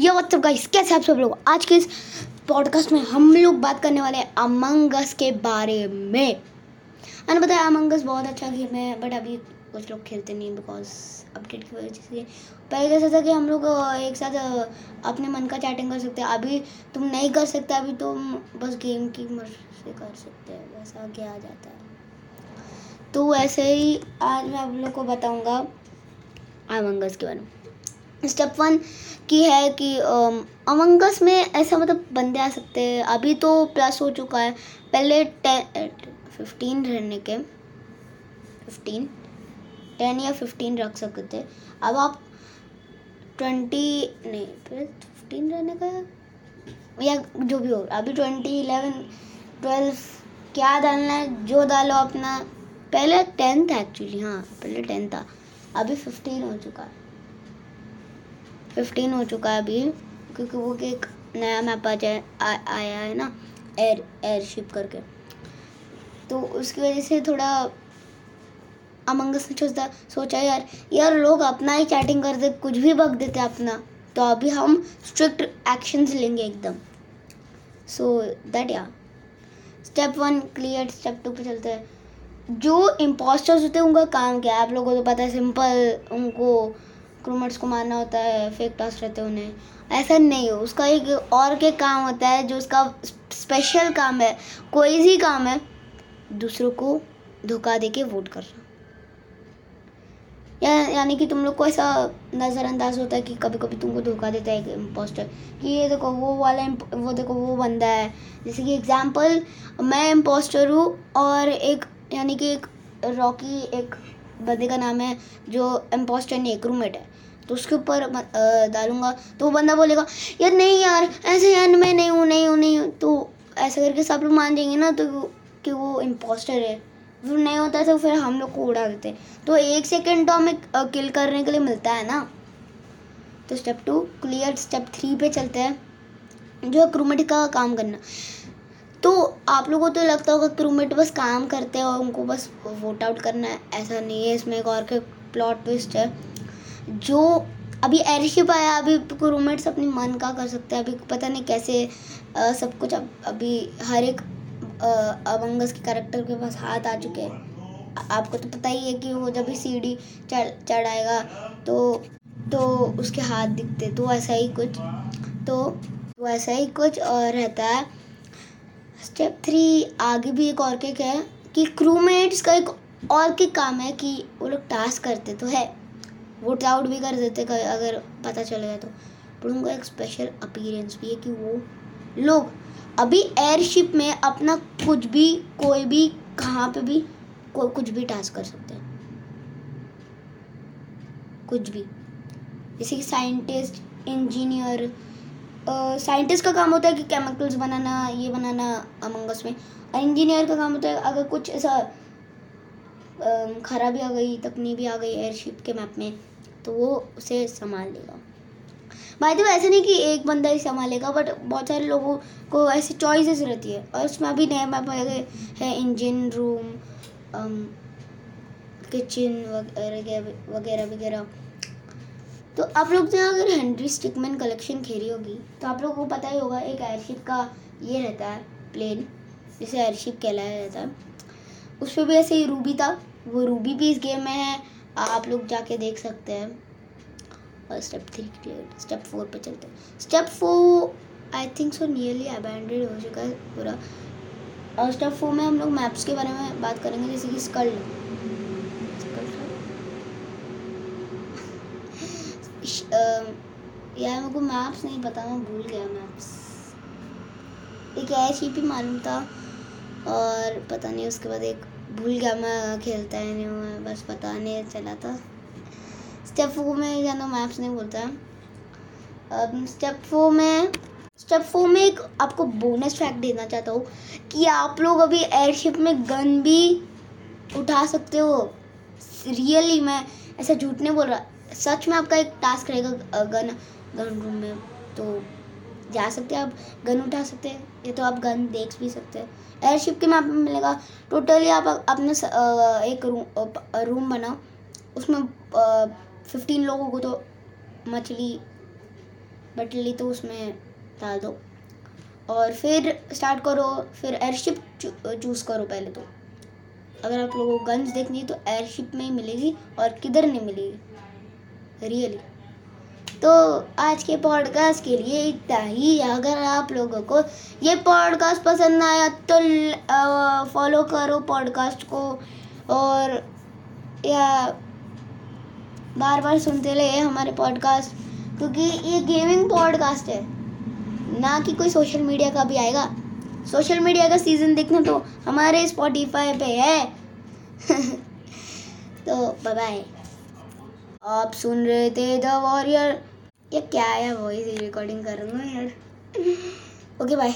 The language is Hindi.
ये व्हाट्सअप गाइस कैसे आप सब लोग? आज के इस पॉडकास्ट में हम लोग बात करने वाले हैं अमंगस के बारे में। मैंने बताया अमंगस बहुत अच्छा गेम है बट अभी कुछ लोग खेलते नहीं बिकॉज़ अपडेट की वजह से। पहले कैसा था कि हम लोग एक साथ अपने मन का चैटिंग कर सकते हैं। अभी तुम नहीं कर सकते, अभी तुम बस गेम की मर्ज़ी से कर सकते हैं वैसा आगे आ जाता है। तो वैसे ही आज मैं आप लोग को बताऊँगा अमंगस के बारे में। स्टेप वन की है कि अमंगस में ऐसा मतलब बंदे आ सकते हैं। अभी तो प्लस हो चुका है। पहले टेन फिफ्टीन रहने के। फिफ्टीन टेन या फिफ्टीन रख सकते थे। अब आप ट्वेंटी नहीं, फिर फिफ्टीन रहने का या जो भी हो। अभी ट्वेंटी इलेवन ट्वेल्व क्या डालना है? जो डालो अपना। पहले टेन था एक्चुअली हाँ पहले टेन था। अभी फिफ्टीन हो चुका है। फिफ्टीन हो चुका है अभी, क्योंकि वो एक नया मैप आ जाए आया है ना एयर एयरशिप करके। तो उसकी वजह से थोड़ा अमंगस ने सोचता, सोचा यार यार लोग अपना ही चैटिंग करते, कुछ भी बग देते अपना तो अभी हम स्ट्रिक्ट एक्शंस लेंगे एकदम। सो दैट या step one clear step two पे चलते हैं। जो इम्पोस्टर्स होते हैं, उनका काम क्या है? आप लोगों को तो पता है सिंपल उनको क्रूमर्स को मारना होता है फेक टास्क रहते उन्हें। ऐसा नहीं हो, उसका एक और के काम होता है, जो उसका स्पेशल काम है, कोई भी काम है, दूसरों को धोखा दे के वोट करना। या, यानी कि तुम लोग को ऐसा नज़रअंदाज होता है कि कभी कभी तुमको धोखा देता है एक इम्पोस्टर कि ये देखो, वो वाला वो देखो, वो बंदा है। जैसे कि एग्जांपल मैं इम्पोस्टर हूँ और एक, यानी कि एक रॉकी एक बंदे का नाम है, जो इम्पोस्टर नहीं, एक रूममेट है। तो उसके ऊपर डालूँगा तो वो बंदा बोलेगा, यार, नहीं यार, ऐसे यार मैं नहीं हूँ नहीं हूँ नहीं हूँ। तो ऐसे करके सब लोग मान जाएँगे ना तो कि वो इम्पोस्टर है। फिर नहीं होता है तो फिर हम लोग को उड़ा देते। तो एक सेकेंड तो हमें किल करने के लिए मिलता है ना? तो step two clear step three पे चलते हैं। जो क्रूमेट का काम करना। तो आप लोगों को तो लगता होगा क्रूमेट बस काम करते हैं और उनको बस वोट आउट करना है। ऐसा नहीं है, इसमें एक और के प्लॉट ट्विस्ट है। जो अभी एयरशिप आया अभी रूममेट्स अपनी मन का कर सकते हैं अभी पता नहीं कैसे आ, सब कुछ अब अभी हर एक अवंगस के कैरेक्टर के पास हाथ आ चुके हैं। आपको तो पता ही है कि वो जब भी सीढ़ी चढ़ चढ़ाएगा तो तो उसके हाथ दिखते तो ऐसा ही कुछ तो वैसा ही कुछ और रहता है। स्टेप थ्री आगे भी एक और के है कि क्रूमेट्स का एक और के काम है कि वो लोग टास्क करते तो है। वोट आउट भी कर देते अगर पता चल गया तो। पर उनका एक स्पेशल अपीरेंस भी है कि वो लोग अभी एयरशिप में अपना कुछ भी कोई भी कहाँ पे भी को, कुछ भी टास्क कर सकते हैं। कुछ भी। जैसे कि साइंटिस्ट इंजीनियर साइंटिस्ट का काम होता है कि केमिकल्स बनाना ये बनाना अमंगस में। और इंजीनियर का काम होता है अगर कुछ ऐसा खराबी आ गई, तकनी भी आ गई एयरशिप के मैप में तो वो उसे संभाल लेगा। भाई तो ऐसे नहीं कि एक बंदा ही संभालेगा बट बहुत सारे लोगों को ऐसी चॉइसेस रहती है। और उसमें अभी नए मैप हैं इंजन रूम किचन वगैरह वगैरह वगैरह। तो आप लोग जो अगर हेनरी स्टिकमैन कलेक्शन खेली होगी तो आप लोगों को पता ही होगा, एक एयरशिप का ये रहता है प्लेन जिसे एयरशिप कहलाया जाता है। उस पर भी ऐसे ही रूबी था। वो रूबी भी इस गेम में है। आप लोग जाके देख सकते हैं। और step three clear step four पे चलते हैं। Step four I think so nearly abandoned हो चुका है पूरा। और स्टेप फोर में हम लोग मैप्स के बारे में बात करेंगे, जैसे कि स्कल यार मेरे को मैप्स नहीं पता, मैं भूल गया मैप्स एक ऐसी भी मालूम था। और पता नहीं, उसके बाद एक भूल गया मैं, खेलता है नहीं मैं, बस पता नहीं, चला था। स्टेप फोर में जानो मैप्स नहीं बोलता अब स्टेप फोर में स्टेप फोर में एक आपको बोनस फैक्ट देना चाहता हूँ कि आप लोग अभी एयरशिप में गन भी उठा सकते हो। रियली मैं ऐसा झूठ नहीं बोल रहा। सच में आपका एक टास्क रहेगा गन गन रूम में। तो जा सकते हैं आप गन उठा सकते हैं। या तो आप गन देख भी सकते हैं। एयरशिप के मैप में मिलेगा। टोटली आप अपने एक रूम रूम बनाओ उसमें फिफ्टीन लोगों को तो मछली बट ली तो उसमें डाल दो। और फिर स्टार्ट करो। फिर एयरशिप चूज़ करो पहले तो। अगर आप लोगों को गन्स देखनी है तो एयरशिप में ही मिलेगी और किधर नहीं मिलेगी। रियली तो आज के पॉडकास्ट के लिए इतना ही। अगर आप लोगों को ये पॉडकास्ट पसंद आया तो फॉलो करो पॉडकास्ट को और या बार बार सुनते रहे हमारे पॉडकास्ट क्योंकि ये गेमिंग पॉडकास्ट है। ना कि कोई सोशल मीडिया का भी आएगा। सोशल मीडिया का सीज़न देखना तो हमारे स्पॉटिफाई पे है। तो बाय आप सुन रहे थे द वॉरियर। ये क्या है? वॉइस रिकॉर्डिंग कर रहा हूँ यार। Okay bye